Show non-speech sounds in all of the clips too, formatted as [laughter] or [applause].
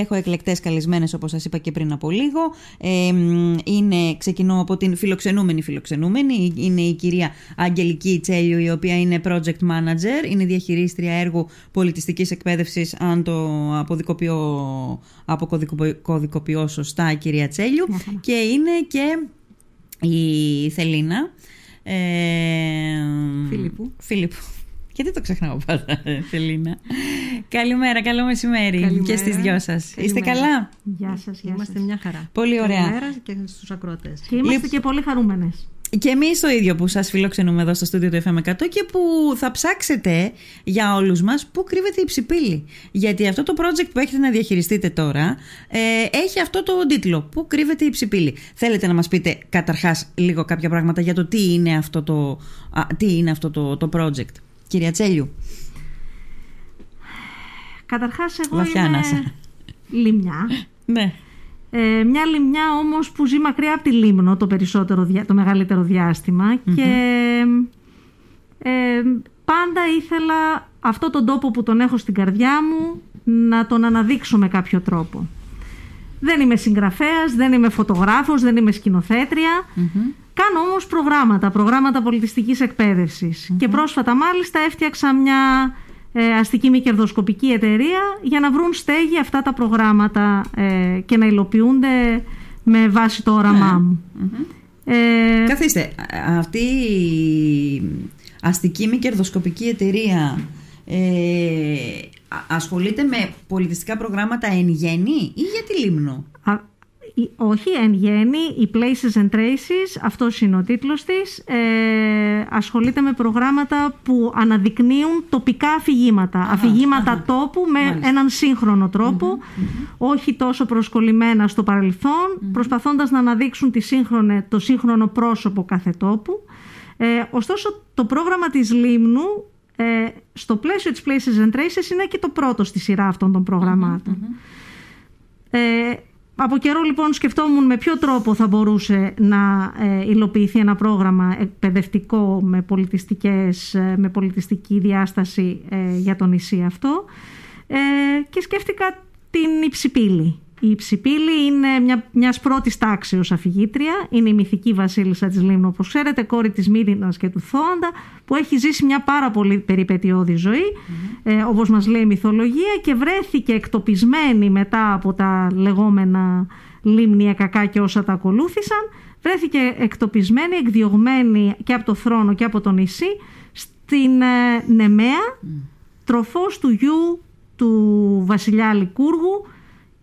Έχω εκλεκτές καλεσμένες, όπως σας είπα και πριν από λίγο. Ε, είναι, ξεκινώ από την φιλοξενούμενη φιλοξενούμενη. Είναι η κυρία Αγγελική Τσέλιου, η οποία είναι project manager, είναι διαχειρίστρια έργου πολιτιστικής εκπαίδευσης, αν το αποδικοποιώ, αποκωδικοποιώ σωστά, κυρία Τσέλιου. και είναι και η Θελίνα. Ε, Φίλιππου. Φίλιππου. Γιατί το ξεχνάω πάντα, [laughs] Θελίνα. Καλημέρα, καλό μεσημέρι Καλημέρα. και στις δυο σας. Είστε καλά; Γεια σας, γεια Είμαστε σας. μια χαρά. Πολύ ωραία. Καλημέρα και στους ακροατές. Και είμαστε Λοιπόν- και πολύ χαρούμενες. Και εμείς το ίδιο που σας φιλοξενούμε εδώ στο στούντιο του FM100 και που θα ψάξετε για όλους μας πού κρύβεται η ψηπίλη. Γιατί αυτό το project που έχετε να διαχειριστείτε τώρα ε, έχει αυτό το τίτλο. Πού κρύβεται η ψηπίλη. Θέλετε να μας πείτε καταρχάς λίγο κάποια πράγματα για το τι είναι αυτό το, α, τι είναι αυτό το, το project; Κυρία Τσέλιου. Καταρχάς εγώ Βαθιά είμαι ανάσα. λιμιά. Ναι. Ε, μια λιμιά όμως που ζει μακριά από τη Λίμνο το, περισσότερο, διά- το μεγαλύτερο διάστημα και ε, πάντα ήθελα αυτό τον τόπο που τον έχω στην καρδιά μου να τον αναδείξω με κάποιο τρόπο. Δεν είμαι συγγραφέας, δεν είμαι φωτογράφος, δεν είμαι σκηνοθέτρια. Κάνω όμως προγράμματα, προγράμματα πολιτιστικής εκπαίδευσης. Και πρόσφατα μάλιστα έφτιαξα μια ε, αστική μη κερδοσκοπική εταιρεία για να βρουν στέγη αυτά τα προγράμματα ε, και να υλοποιούνται με βάση το όραμά μου. Ε, Καθίστε, α- αυτή η αστική μη κερδοσκοπική εταιρεία ε, α- ασχολείται με πολιτιστικά προγράμματα εν γέννη ή για τη Λίμνο; α- η- όχι, εν γέννη, η Places and Traces, αυτός είναι ο τίτλος της, ε, ασχολείται με προγράμματα που αναδεικνύουν τοπικά αφηγήματα. αφηγήματα τόπου με Μάλιστα. έναν σύγχρονο τρόπο, όχι τόσο προσκολλημένα στο παρελθόν, προσπαθώντας να αναδείξουν τη σύγχρονη, το σύγχρονο πρόσωπο κάθε τόπου. Ε, ωστόσο, το πρόγραμμα της Λίμνου, ε, στο πλαίσιο της Places and Traces, είναι και το πρώτο στη σειρά αυτών των προγραμματων Ε, από καιρό λοιπόν σκεφτόμουν με ποιο τρόπο θα μπορούσε να ε, υλοποιηθεί ένα πρόγραμμα εκπαιδευτικό με, πολιτιστικές, ε, με πολιτιστική διάσταση ε, για το νησί αυτό ε, και σκέφτηκα την Υψηπύλη. Η Υψηπύλη είναι μια, μιας πρώτης τάξεως αφηγήτρια, είναι η μυθική βασίλισσα της Λίμνου, όπως ξέρετε, κόρη της Μύρινας και του Θόαντα, που έχει ζήσει μια πάρα πολύ περιπετειώδη ζωή, ε, όπως μας λέει η μυθολογία, και βρέθηκε εκτοπισμένη μετά από τα λεγόμενα λίμνια κακά και όσα τα ακολούθησαν, βρέθηκε εκτοπισμένη, εκδιωγμένη και από το θρόνο και από το νησί, στην ε, Νεμαία, τροφός του γιου του βασιλιά Λικούργου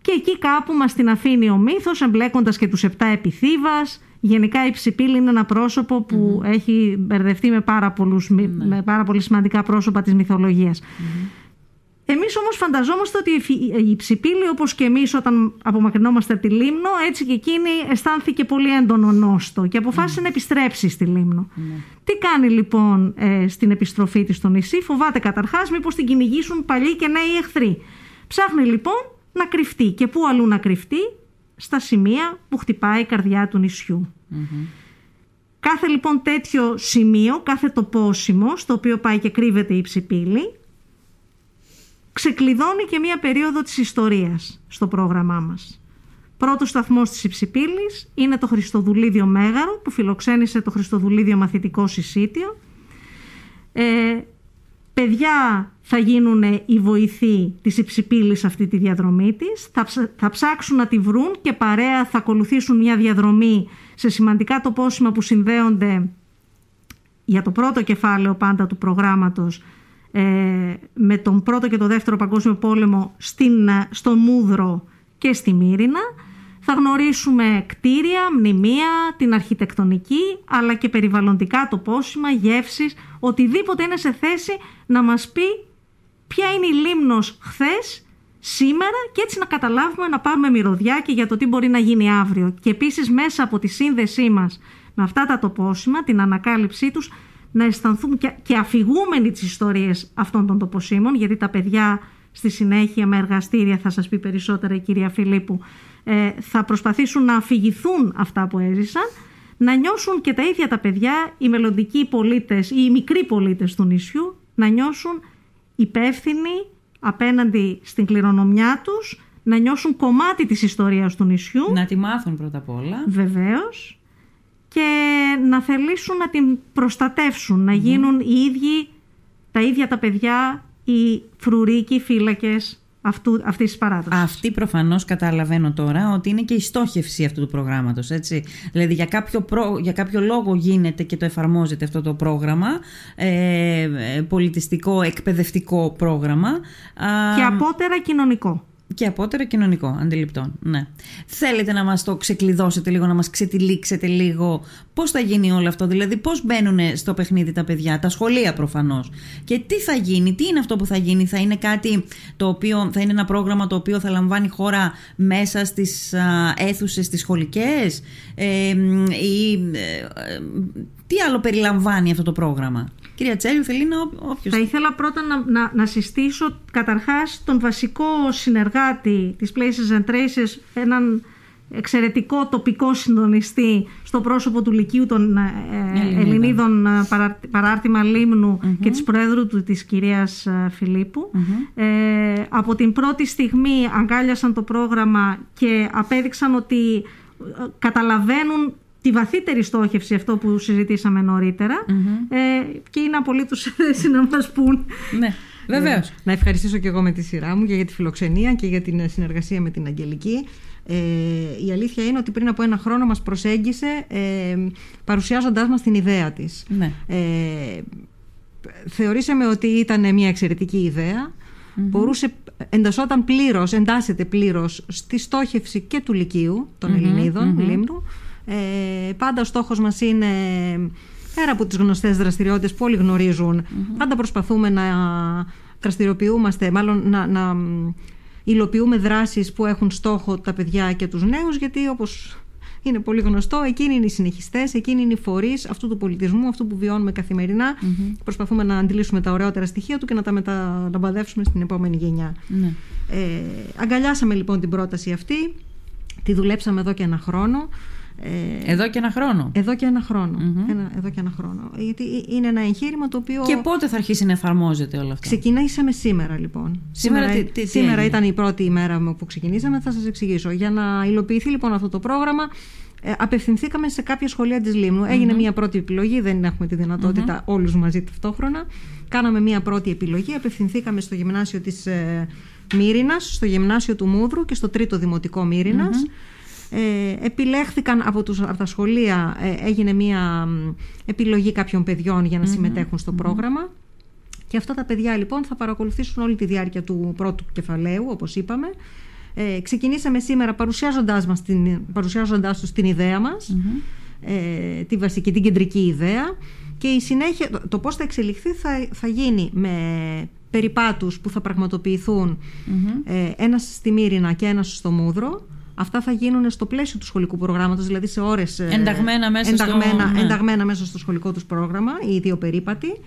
και εκεί κάπου μας την αφήνει ο μύθος εμπλέκοντας και τους επτά επιθύβας. Γενικά η Ψηπίλη είναι ένα πρόσωπο που έχει μπερδευτεί με πάρα, πολλούς, μυ- με πάρα πολύ σημαντικά πρόσωπα της μυθολογίας. Εμείς όμως φανταζόμαστε ότι η φι- η Ψηπίλη όπως και εμείς όταν απομακρυνόμαστε από τη Λίμνο έτσι και εκείνη αισθάνθηκε πολύ έντονο νόστο και αποφάσισε να επιστρέψει στη Λίμνο. Τι κάνει λοιπόν ε, στην επιστροφή της στο νησί, φοβάται καταρχάς μήπως την κυνηγήσουν παλιοί και νέοι εχθροί. Ψάχνει λοιπόν να κρυφτεί και πού αλλού να κρυφτεί, στα σημεία που χτυπάει η καρδιά του νησιού. Κάθε λοιπόν τέτοιο σημείο, κάθε τοπόσιμο στο οποίο πάει και κρύβεται η ψηπίλη, ξεκλειδώνει και μία περίοδο της ιστορίας στο πρόγραμμά μας. Πρώτος σταθμός της Υψηπύλης είναι το Χριστοδουλίδιο Μέγαρο που φιλοξένησε το Χριστοδουλίδιο Μαθητικό Συσίτιο. Ε, παιδιά θα γίνουν οι βοηθοί της Υψηπύλης αυτή τη διαδρομή της. Θα, ψα- θα ψάξουν να τη βρουν και παρέα θα ακολουθήσουν μια διαδρομή σε σημαντικά τοπόσιμα που συνδέονται για το πρώτο κεφάλαιο πάντα του προγράμματος ε, με τον πρώτο και το δεύτερο παγκόσμιο πόλεμο στην, ε, στο Μούδρο και στη Μύρινα. Θα γνωρίσουμε κτίρια, μνημεία, την αρχιτεκτονική, αλλά και περιβαλλοντικά τοπόσιμα, γεύσεις, οτιδήποτε είναι σε θέση να μας πει ποια είναι η Λίμνος χθες, σήμερα και έτσι να καταλάβουμε να πάρουμε μυρωδιά και για το τι μπορεί να γίνει αύριο. Και επίσης μέσα από τη σύνδεσή μας με αυτά τα τοπόσιμα, την ανακάλυψή τους, να αισθανθούμε και, και αφηγούμενοι τις ιστορίες αυτών των τοποσίμων, γιατί τα παιδιά στη συνέχεια με εργαστήρια, θα σας πει περισσότερα η κυρία Φιλίππου, ε, θα προσπαθήσουν να αφηγηθούν αυτά που έζησαν, να νιώσουν και τα ίδια τα παιδιά, οι μελλοντικοί πολίτες ή οι μικροί πολίτες του νησιού, να νιώσουν υπεύθυνοι απέναντι στην κληρονομιά τους, να νιώσουν κομμάτι της ιστορίας του νησιού. Να τη μάθουν πρώτα απ' όλα. Βεβαίως. Και να θελήσουν να την προστατεύσουν, να γίνουν οι ίδιοι, τα ίδια τα παιδιά, οι φρουροί φύλακες αυτού, αυτής της παράδοσης. Αυτή προφανώς καταλαβαίνω τώρα ότι είναι και η στόχευση αυτού του προγράμματος. Έτσι. Δηλαδή για κάποιο, για κάποιο λόγο γίνεται και το εφαρμόζεται αυτό το πρόγραμμα, ε, ε πολιτιστικό, εκπαιδευτικό πρόγραμμα. Και απότερα κοινωνικό και απότερο κοινωνικό αντιληπτών. Ναι. Θέλετε να μας το ξεκλειδώσετε λίγο, να μας ξετυλίξετε λίγο πώς θα γίνει όλο αυτό, δηλαδή πώς μπαίνουν στο παιχνίδι τα παιδιά, τα σχολεία προφανώς και τι θα γίνει, τι είναι αυτό που θα γίνει, θα είναι κάτι το οποίο, θα είναι ένα πρόγραμμα το οποίο θα λαμβάνει χώρα μέσα στις αίθουσες τις σχολικές ε, ή ε, τι άλλο περιλαμβάνει αυτό το πρόγραμμα. Κυρία Τσέλιου, θέλει να όποιος... Θα ήθελα πρώτα να, να, να συστήσω καταρχάς τον βασικό συνεργάτη της Places and Traces, έναν εξαιρετικό τοπικό συντονιστή στο πρόσωπο του Λυκείου των ε, Ελληνίδων ε, παράρτημα και της Προέδρου του της κυρίας ε, φιλιππου Ε, από την πρώτη στιγμή αγκάλιασαν το πρόγραμμα και απέδειξαν ότι ε, καταλαβαίνουν τη βαθύτερη στόχευση αυτό που συζητήσαμε ε, και είναι απολύτως θέση να μας πούν. Ναι. Βεβαίως. Ε, να ευχαριστήσω και εγώ με τη σειρά μου και για τη φιλοξενία και για την συνεργασία με την Αγγελική. Ε, η αλήθεια είναι ότι πριν από ένα χρόνο μας προσέγγισε ε, παρουσιάζοντάς μας την ιδέα της. Ναι. Ε, θεωρήσαμε ότι ήταν μια εξαιρετική ιδέα. Mm-hmm. Μπορούσε, εντασσόταν πλήρως, εντάσσεται πλήρως στη στόχευση και του Λυκείου των Ελληνίδων, Λίμνου ε, πάντα ο στόχος μας είναι πέρα από τις γνωστές δραστηριότητες που όλοι πάντα προσπαθούμε να δραστηριοποιούμαστε, μάλλον να, να υλοποιούμε δράσεις που έχουν στόχο τα παιδιά και τους νέους γιατί όπως είναι πολύ γνωστό, εκείνοι είναι οι συνεχιστές, εκείνοι είναι οι φορείς αυτού του πολιτισμού, αυτού που βιώνουμε Προσπαθούμε να αντιλήσουμε τα ωραιότερα στοιχεία του και να τα μεταλαμπαδεύσουμε στην επόμενη γενιά. Ναι. Ε, αγκαλιάσαμε λοιπόν την πρόταση αυτή, τη δουλέψαμε εδώ και ένα χρόνο. Ε, εδώ και ένα χρόνο. Εδώ και ένα Ένα, εδώ και ένα χρόνο. Γιατί είναι ένα εγχείρημα το οποίο. Και πότε θα αρχίσει να εφαρμόζεται όλο αυτό; Ξεκινήσαμε σήμερα λοιπόν. Σήμερα, σήμερα, τι, τι, σήμερα ήταν η πρώτη ημέρα που ξεκινήσαμε. Θα σας εξηγήσω. Για να υλοποιηθεί λοιπόν αυτό το πρόγραμμα, ε, απευθυνθήκαμε σε κάποια σχολεία της Λίμνου. Έγινε μια πρώτη επιλογή, δεν έχουμε τη δυνατότητα mm-hmm. όλους μαζί ταυτόχρονα. Κάναμε μια πρώτη επιλογή, απευθυνθήκαμε στο γυμνάσιο της ε, Μύρινας, στο γυμνάσιο του Μούδρου και στο τρίτο δημοτικό ε, επιλέχθηκαν από, τους, από τα σχολεία, ε, έγινε μια επιλογή κάποιων παιδιών για να συμμετέχουν στο πρόγραμμα. Και αυτά τα παιδιά λοιπόν θα παρακολουθήσουν όλη τη διάρκεια του πρώτου κεφαλαίου, όπως είπαμε. Ε, ξεκινήσαμε σήμερα παρουσιάζοντάς, μας την, παρουσιάζοντάς τους την ιδέα μας, ε, τη βασική, την κεντρική ιδέα. Και η συνέχεια, το, το πώς θα εξελιχθεί θα, θα γίνει με περιπάτους που θα πραγματοποιηθούν ε, ένας στη Μύρινα και ένας στο Μούδρο Αυτά θα γίνουν στο πλαίσιο του σχολικού προγράμματος, δηλαδή σε ώρες ε, ενταγμένα μέσα, ενταγμένα, στο... Ναι. ενταγμένα μέσα στο σχολικό τους πρόγραμμα, οι δύο περίπατοι.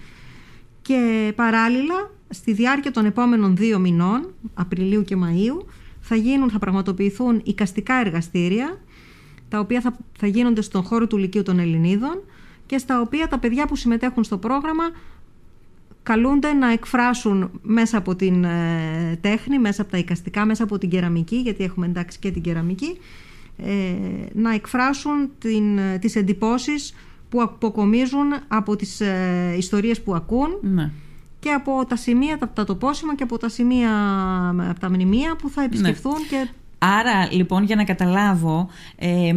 Και παράλληλα, στη διάρκεια των επόμενων δύο μηνών, Απριλίου και Μαΐου, θα, γίνουν, θα πραγματοποιηθούν οικαστικά εργαστήρια, τα οποία θα, θα γίνονται στον χώρο του Λυκείου των Ελληνίδων και στα οποία τα παιδιά που συμμετέχουν στο πρόγραμμα καλούνται να εκφράσουν μέσα από την ε, τέχνη, μέσα από τα οικαστικά, μέσα από την κεραμική, γιατί έχουμε εντάξει και την κεραμική, ε, να εκφράσουν την, ε, τις εντυπώσεις που αποκομίζουν από τις ιστορίες που ακούν ναι. και από τα σημεία, τα, τα τοπόσιμα και από τα σημεία, από τα μνημεία που θα επισκεφθούν ναι. και Άρα λοιπόν για να καταλάβω ε,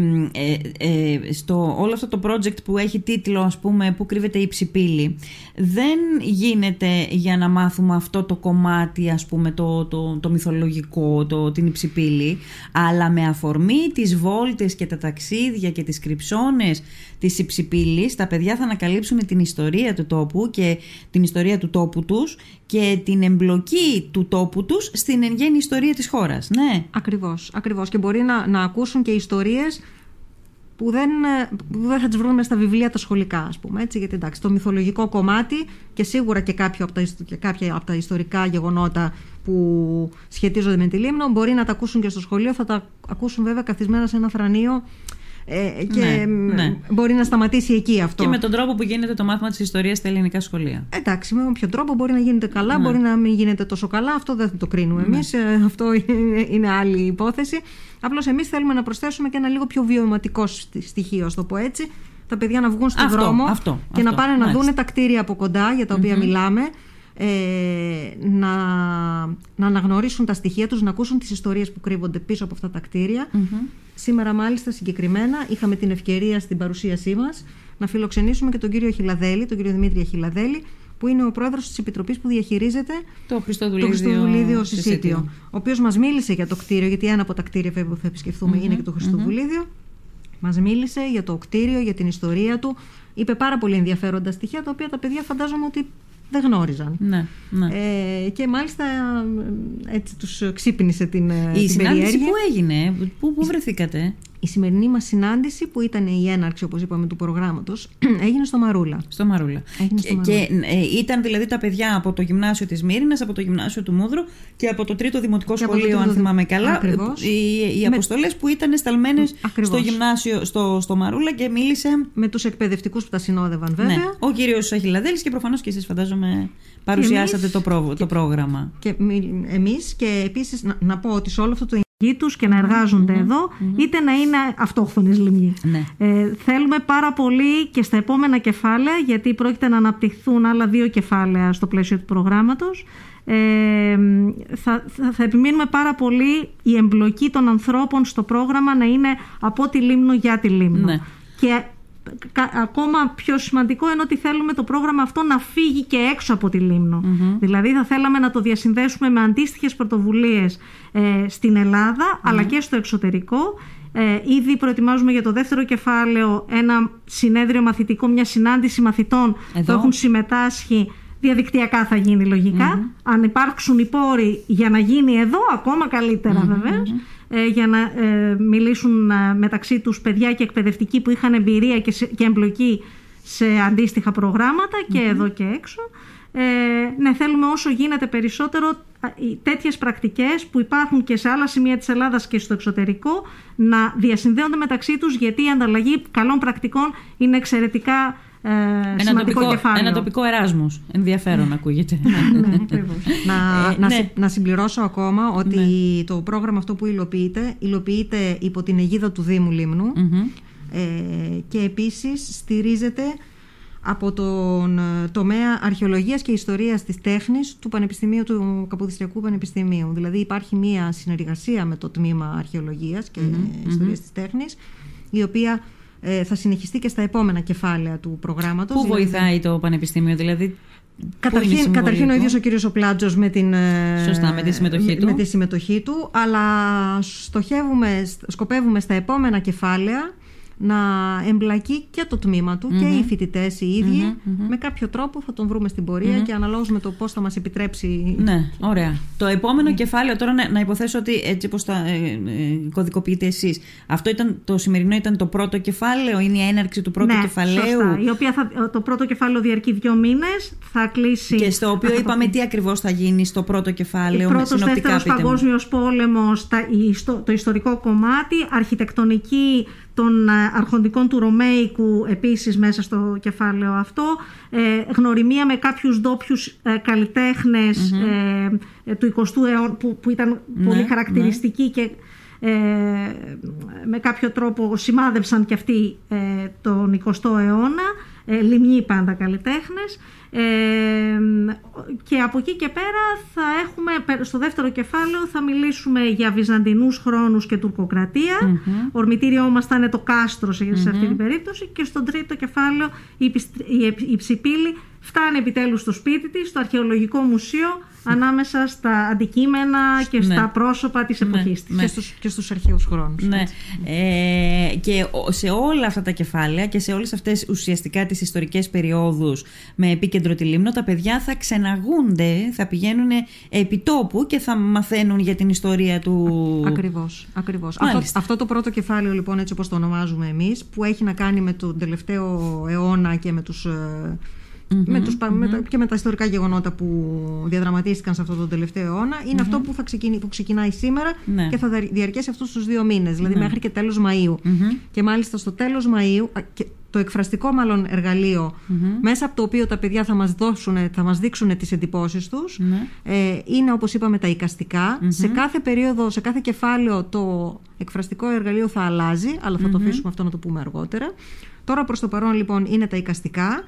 ε, στο όλο αυτό το project που έχει τίτλο ας πούμε που κρύβεται η ψηπίλη δεν γίνεται για να μάθουμε αυτό το κομμάτι ας πούμε το, το, το μυθολογικό, το, την υψηπίλη αλλά με αφορμή τις βόλτες και τα ταξίδια και τις κρυψώνες της υψηπίλης τα παιδιά θα ανακαλύψουν την ιστορία του τόπου και την ιστορία του τόπου τους και την εμπλοκή του τόπου τους στην εν γέννη ιστορία της χώρας. Ναι. Ακριβώς, ακριβώς. Και μπορεί να, να ακούσουν και ιστορίες που δεν, που δεν θα τις βρούμε στα βιβλία τα σχολικά, ας πούμε. Έτσι, γιατί εντάξει, το μυθολογικό κομμάτι και σίγουρα και, κάποιο από τα, και κάποια από τα ιστορικά γεγονότα που σχετίζονται με τη Λίμνο μπορεί να τα ακούσουν και στο σχολείο, θα τα ακούσουν βέβαια καθισμένα σε ένα θρανείο Ε, και ναι, ναι. μπορεί να σταματήσει εκεί αυτό. Και με τον τρόπο που γίνεται το μάθημα της ιστορίας στα ελληνικά σχολεία. Εντάξει, με όποιο τρόπο μπορεί να γίνεται καλά, ναι. μπορεί να μην γίνεται τόσο καλά. Αυτό δεν θα το κρίνουμε ναι. εμείς. Ε, αυτό [laughs] είναι άλλη υπόθεση. Απλώς εμείς θέλουμε να προσθέσουμε και ένα λίγο πιο βιωματικό στοιχείο, ας το πω έτσι. Τα παιδιά να βγουν στον δρόμο αυτό, και να πάνε να δουν τα κτίρια από κοντά για τα οποία μιλάμε ε, να, να αναγνωρίσουν τα στοιχεία τους, να ακούσουν τις ιστορίες που κρύβονται πίσω από αυτά τα κτιρια Σήμερα μάλιστα συγκεκριμένα είχαμε την ευκαιρία στην παρουσίασή μας να φιλοξενήσουμε και τον κύριο Χιλαδέλη, τον κύριο Δημήτρη Χιλαδέλη, που είναι ο πρόεδρος της Επιτροπής που διαχειρίζεται το Χριστοδουλίδιο, Συσίτιο, ο οποίος μας μίλησε για το κτίριο, γιατί ένα από τα κτίρια που θα επισκεφθούμε είναι και το Χριστοδουλίδιο. Μας μίλησε για το κτίριο, για την ιστορία του. Είπε πάρα πολύ ενδιαφέροντα στοιχεία, τα οποία τα παιδιά φαντάζομαι ότι δεν γνώριζαν. Ναι, ναι. Ε, και μάλιστα έτσι τους ξύπνησε την, η την συνάντηση που έγινε, πού, πού βρεθήκατε; Η σημερινή μας συνάντηση που ήταν η έναρξη όπως είπαμε του προγράμματος [clears throat] έγινε στο Μαρούλα. Στο Μαρούλα. Έγινε στο Μαρούλα. Και ε, ήταν δηλαδή τα παιδιά από το γυμνάσιο της Μύρινας, από το γυμνάσιο του Μούδρου και από το τρίτο δημοτικό και σχολείο τρίτο... αν θυμάμαι καλά. Ακριβώς. Οι, οι αποστολές που ήταν σταλμένες στο γυμνάσιο στο, στο Μαρούλα και μίλησε... Με τους εκπαιδευτικούς που τα συνόδευαν βέβαια. Ναι. Ο κύριος Αχιλαδέλης και προφανώς και εσείς φαντάζομαι παρουσιάσατε το, προ, το πρόγραμμα. Και εμείς και επίσης να, να πω ότι σε όλο αυτό το τους και να εργαζονται εδώ, είτε να είναι αυτόχθονες λιμνοί. Ναι. Ε, θέλουμε πάρα πολύ και στα επόμενα κεφάλαια, γιατί πρόκειται να αναπτυχθούν άλλα δύο κεφάλαια στο πλαίσιο του προγράμματος, ε, θα, θα, θα, επιμείνουμε πάρα πολύ η εμπλοκή των ανθρώπων στο πρόγραμμα να είναι από τη Λίμνο για τη Λίμνο. Ναι. Και ακόμα πιο σημαντικό είναι ότι θέλουμε το πρόγραμμα αυτό να φύγει και έξω από τη λιμνο Δηλαδή θα θέλαμε να το διασυνδέσουμε με αντίστοιχες πρωτοβουλίες ε, στην ελλαδα αλλά και στο εξωτερικό. Ε, ήδη προετοιμάζουμε για το δεύτερο κεφάλαιο ένα συνέδριο μαθητικό, μια συνάντηση μαθητών. Που έχουν συμμετάσχει. Διαδικτυακά θα γίνει Αν υπάρξουν οι πόροι για να γίνει εδώ, ακόμα καλύτερα ε, για να ε, μιλήσουν ε, μεταξύ τους παιδιά και εκπαιδευτικοί που είχαν εμπειρία και εμπλοκή σε αντίστοιχα και εδώ και έξω. Ε, ναι, θέλουμε όσο γίνεται περισσότερο τέτοιες πρακτικές που υπάρχουν και σε άλλα σημεία της Ελλάδας και στο εξωτερικό να διασυνδέονται μεταξύ τους γιατί η ανταλλαγή καλών πρακτικών είναι εξαιρετικά ε, ένα σημαντικό τοπικό, κεφάλαιο. Ένα τοπικό εράσμος. Ενδιαφέρον ακούγεται. ναι, να, να, ναι. να συμπληρώσω ακόμα ότι ναι. το πρόγραμμα αυτό που υλοποιείται, υλοποιείται υπό την αιγίδα του Δήμου Λίμνου ε, και επίσης στηρίζεται από τον ε, τομέα αρχαιολογίας και ιστορίας της τέχνης του Πανεπιστημίου του Καποδιστριακού Πανεπιστημίου. Δηλαδή υπάρχει μία συνεργασία με το τμήμα αρχαιολογίας και mm-hmm. ιστορίας της τέχνης η οποία ε, θα συνεχιστεί και στα επόμενα κεφάλαια του προγράμματος. Πού δηλαδή... βοηθάει το Πανεπιστήμιο, δηλαδή; Καταρχήν, καταρχήν ο ίδιος ο κύριος Οπλάτζος με, την, ε, Σωστά, με τη συμμετοχή του. Με τη συμμετοχή του, αλλά στοχεύουμε, σκοπεύουμε στα επόμενα κεφάλαια να εμπλακεί και το τμήμα του και οι φοιτητές οι ιδιοι Με κάποιο τρόπο θα τον βρούμε στην πορεία και αναλόγω με το πώς θα μας επιτρέψει. Ναι, ωραία. Το επόμενο κεφάλαιο, τώρα να, να υποθέσω ότι έτσι όπως τα ε, ε, κωδικοποιείτε εσείς, αυτό ήταν το σημερινό ήταν το πρώτο κεφάλαιο, είναι η έναρξη του πρώτου ναι, κεφαλαίου; Σωστά. Η οποία θα, το πρώτο κεφάλαιο διαρκεί δύο μήνες, θα κλείσει. Και στο οποίο είπαμε τι ακριβώς θα γίνει στο πρώτο κεφάλαιο. Πρώτος δεύτερος παγκόσμιος πόλεμος, το ιστορικό κομμάτι, αρχιτεκτονική των ε, αρχοντικών του Ρωμαϊκού επίσης μέσα στο κεφάλαιο αυτό, ε, γνωριμία με κάποιους ντόπιους ε, καλλιτεχνες ε, του 20ου αιώνα που, που ήταν ναι, πολύ χαρακτηριστικοί ναι. και ε, με κάποιο τρόπο σημάδεψαν και αυτοί τον 20ο αιώνα, ε, λιμνοί πάντα καλλιτέχνες και από εκεί και πέρα θα έχουμε, στο δεύτερο κεφάλαιο θα μιλήσουμε για Βυζαντινούς χρόνους και τουρκοκρατία. Mm-hmm. Ορμητήριό μας θα είναι το κάστρο σε, αυτή την περίπτωση και στο τρίτο κεφάλαιο η, η, η ψηπίλη φτάνει επιτέλους στο σπίτι της, στο αρχαιολογικό μουσείο ανάμεσα στα αντικείμενα και στα ναι. πρόσωπα της ναι, εποχής της. Ναι. Και, στους, και στους αρχαίους χρόνους. Ναι. Ε, και σε όλα αυτά τα κεφάλαια και σε όλες αυτές ουσιαστικά τις ιστορικές περιόδους με επίκεντρο τη Λίμνο, τα παιδιά θα ξεναγούνται, θα πηγαίνουν επί τόπου και θα μαθαίνουν για την ιστορία του... Ακριβώς, ακριβώς. Αυτό, αυτό το πρώτο κεφάλαιο λοιπόν έτσι όπως το ονομάζουμε εμείς, που έχει να κάνει με τον τελευταίο αιώνα και με τους... Ε, με τους, με τα, και με τα ιστορικά γεγονότα που διαδραματίστηκαν σε αυτό το τελευταίο αιώνα, είναι αυτό που, θα ξεκινήσει, που ξεκινάει σήμερα Ναι. και θα δα- διαρκέσει αυτούς τους δύο μήνες, δηλαδή μέχρι και τέλος Μαΐου. Και μάλιστα στο τέλος Μαΐου, α, και το εκφραστικό μάλλον εργαλείο, μέσα από το οποίο τα παιδιά θα μας, δώσουν, θα μας δείξουν τις εντυπώσεις τους, Ναι. ε, είναι όπως είπαμε τα εικαστικα Σε κάθε περίοδο, σε κάθε κεφάλαιο το εκφραστικό εργαλείο θα αλλάζει, αλλά θα το αφήσουμε αυτό να το πούμε αργότερα. Τώρα προς το παρόν λοιπόν είναι τα εικαστικά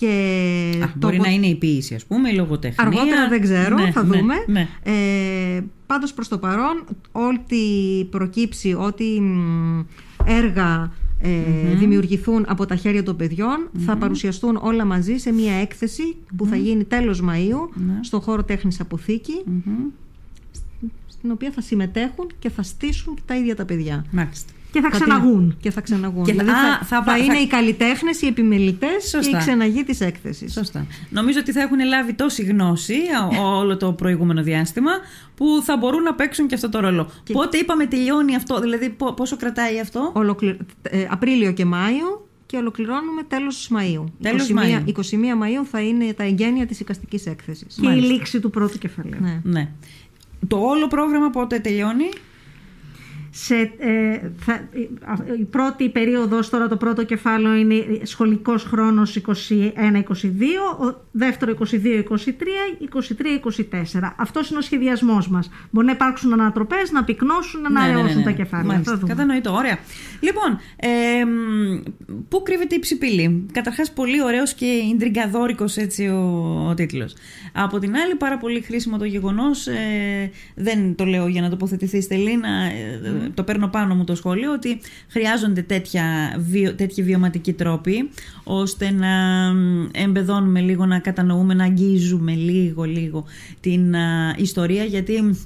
και Α, το μπορεί απο- να είναι η ποίηση, ας πούμε, η λογοτεχνία. Αργότερα δεν ξέρω, Ναι, θα ναι, δούμε. ναι. Ε, πάντως προς το παρόν, ό,τι προκύψει, ό,τι μ, έργα ε, δημιουργηθούν από τα χέρια των παιδιων θα παρουσιαστούν όλα μαζί σε μια έκθεση που θα γίνει τέλος Μαΐου Ναι. στο χώρο τέχνης Αποθήκη στην οποία θα συμμετέχουν και θα στήσουν και τα ίδια τα παιδιά. Μάλιστα. Και θα Κάτι- ξαναγούν. Και θα ξεναγούν. Και θα- δηλαδή α, θα, θα- θα θα- είναι θα- οι καλλιτέχνες, οι επιμελητές και Σωστά. οι ξεναγοί της έκθεσης. Σωστά. Νομίζω ότι θα έχουν λάβει τόση γνώση ό- όλο το προηγούμενο διάστημα που θα μπορούν να παίξουν και αυτό το ρόλο. Πότε είπαμε τελειώνει αυτό, δηλαδή πο- πόσο κρατάει αυτό; Ολοκλη... ε, Απρίλιο και Μάιο και ολοκληρώνουμε τέλος Μαΐου. Τέλος 21, Μαΐου. 21 Μαΐου θα είναι τα εγγένεια της εικαστικής έκθεσης. Και η λήξη του πρώτου κεφαλαίου. Ναι. Ναι. Το όλο πρόγραμμα πότε τελειώνει; Σε, ε, θα, η πρώτη περίοδος, τώρα το πρώτο κεφάλαιο είναι σχολικός χρόνος 21-22, ο δεύτερο 22-23, 23-24. Αυτός είναι ο σχεδιασμός μας. Μπορεί να υπάρξουν ανατροπές, να πυκνώσουν, να Ναι, ναι, ναι, αναραιώσουν ναι. τα κεφάλαια. Μάλιστα. Θα δούμε. Κατανοητό, ωραία. Λοιπόν, ε, μ, πού κρύβεται η ψηπίλη; Καταρχάς πολύ ωραίος και ιντριγκαδόρικος έτσι ο, ο τίτλος. Από την άλλη πάρα πολύ χρήσιμο το γεγονός, ε, δεν το λέω για να τοποθετηθεί Στελίνα, ε, το παίρνω πάνω μου το σχόλιο, ότι χρειάζονται τέτοια, βιο, τέτοιοι βιωματικοί τρόποι, ώστε να μ, εμπεδώνουμε λίγο, να κατανοούμε, να αγγίζουμε λίγο λίγο την α, ιστορία, γιατί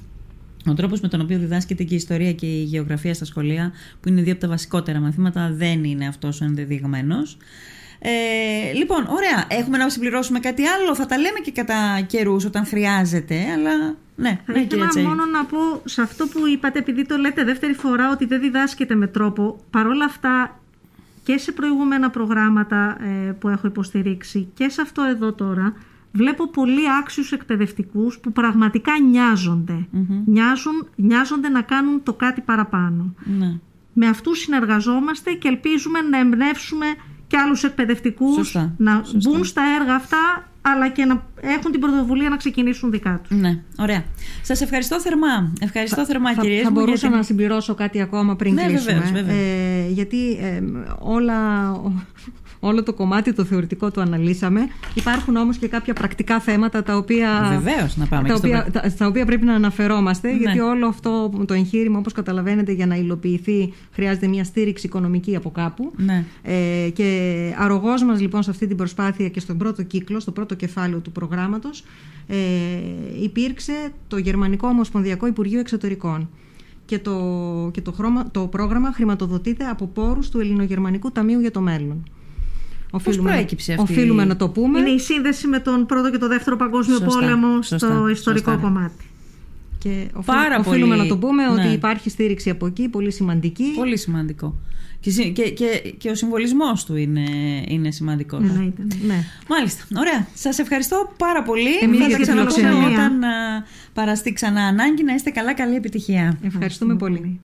ο τρόπος με τον οποίο διδάσκεται και η ιστορία και η γεωγραφία στα σχολεία, που είναι δύο από τα βασικότερα μαθήματα, δεν είναι αυτός ο ενδεδειγμένος. Ε, λοιπόν, ωραία. Έχουμε να συμπληρώσουμε κάτι άλλο. Θα τα λέμε και κατά καιρούς όταν χρειάζεται, αλλά ναι, Θα ναι κυρία ήθελα Τσέλη. μόνο να πω σε αυτό που είπατε, επειδή το λέτε δεύτερη φορά ότι δεν διδάσκεται με τρόπο, παρόλα αυτά και σε προηγούμενα προγράμματα ε, που έχω υποστηρίξει και σε αυτό εδώ τώρα, βλέπω πολύ άξιους εκπαιδευτικούς που πραγματικά νοιάζονται. Νοιάζουν, νοιάζονται να κάνουν το κάτι παραπάνω. Ναι. Με αυτούς συνεργαζόμαστε και ελπίζουμε να εμπνεύσουμε και άλλους εκπαιδευτικούς Σωστά, να σωστά. μπουν στα έργα αυτά αλλά και να έχουν την πρωτοβουλία να ξεκινήσουν δικά τους. ναι, ωραία. Σας ευχαριστώ θερμά. Ευχαριστώ θερμά Θα, κυρίες θα μου, μπορούσα γιατί- να συμπληρώσω κάτι ακόμα πριν Ναι, κλείσουμε. βεβαίως, βεβαίως. Ε, γιατί ε, όλα, όλο το κομμάτι το θεωρητικό το αναλύσαμε. Υπάρχουν όμως και κάποια πρακτικά θέματα τα οποία, Βεβαίως, να πάμε τα και στο οποία, πρακτικό. τα, στα οποία πρέπει να αναφερόμαστε. Ναι. Γιατί όλο αυτό το εγχείρημα, όπως καταλαβαίνετε, για να υλοποιηθεί χρειάζεται μια στήριξη οικονομική από κάπου. Ναι. Ε, και αρρωγός μας λοιπόν σε αυτή την προσπάθεια και στον πρώτο κύκλο, στο πρώτο κεφάλαιο του προγράμματος ε, υπήρξε το Γερμανικό Ομοσπονδιακό Υπουργείο Εξωτερικών και το, και το, χρώμα, το πρόγραμμα χρηματοδοτείται από πόρους του Ελληνογερμανικού Ταμείου για το Μέλλον. Οφείλουμε, προέκυψε αυτή η- οφείλουμε να το πούμε. Είναι η σύνδεση με τον πρώτο και το δεύτερο παγκόσμιο Σωστά, πόλεμο σωστά, στο ιστορικό σωστά. κομμάτι. Και οφείλ- Πάρα οφείλουμε πολύ- να το πούμε ότι ναι. υπάρχει στήριξη από εκεί, πολύ σημαντική. Πολύ σημαντικό. Και, συ- και, και, και ο συμβολισμός του είναι, είναι σημαντικός. Εννοείται. ναι. Ναι. Μάλιστα. Ωραία. Σας ευχαριστώ πάρα πολύ. Εμείς Θα για τα τη ξαναπούμε φιλοξενία. όταν α, παραστεί ξανά ανάγκη. Να είστε καλά. Καλή επιτυχία. Ευχαριστούμε πολύ.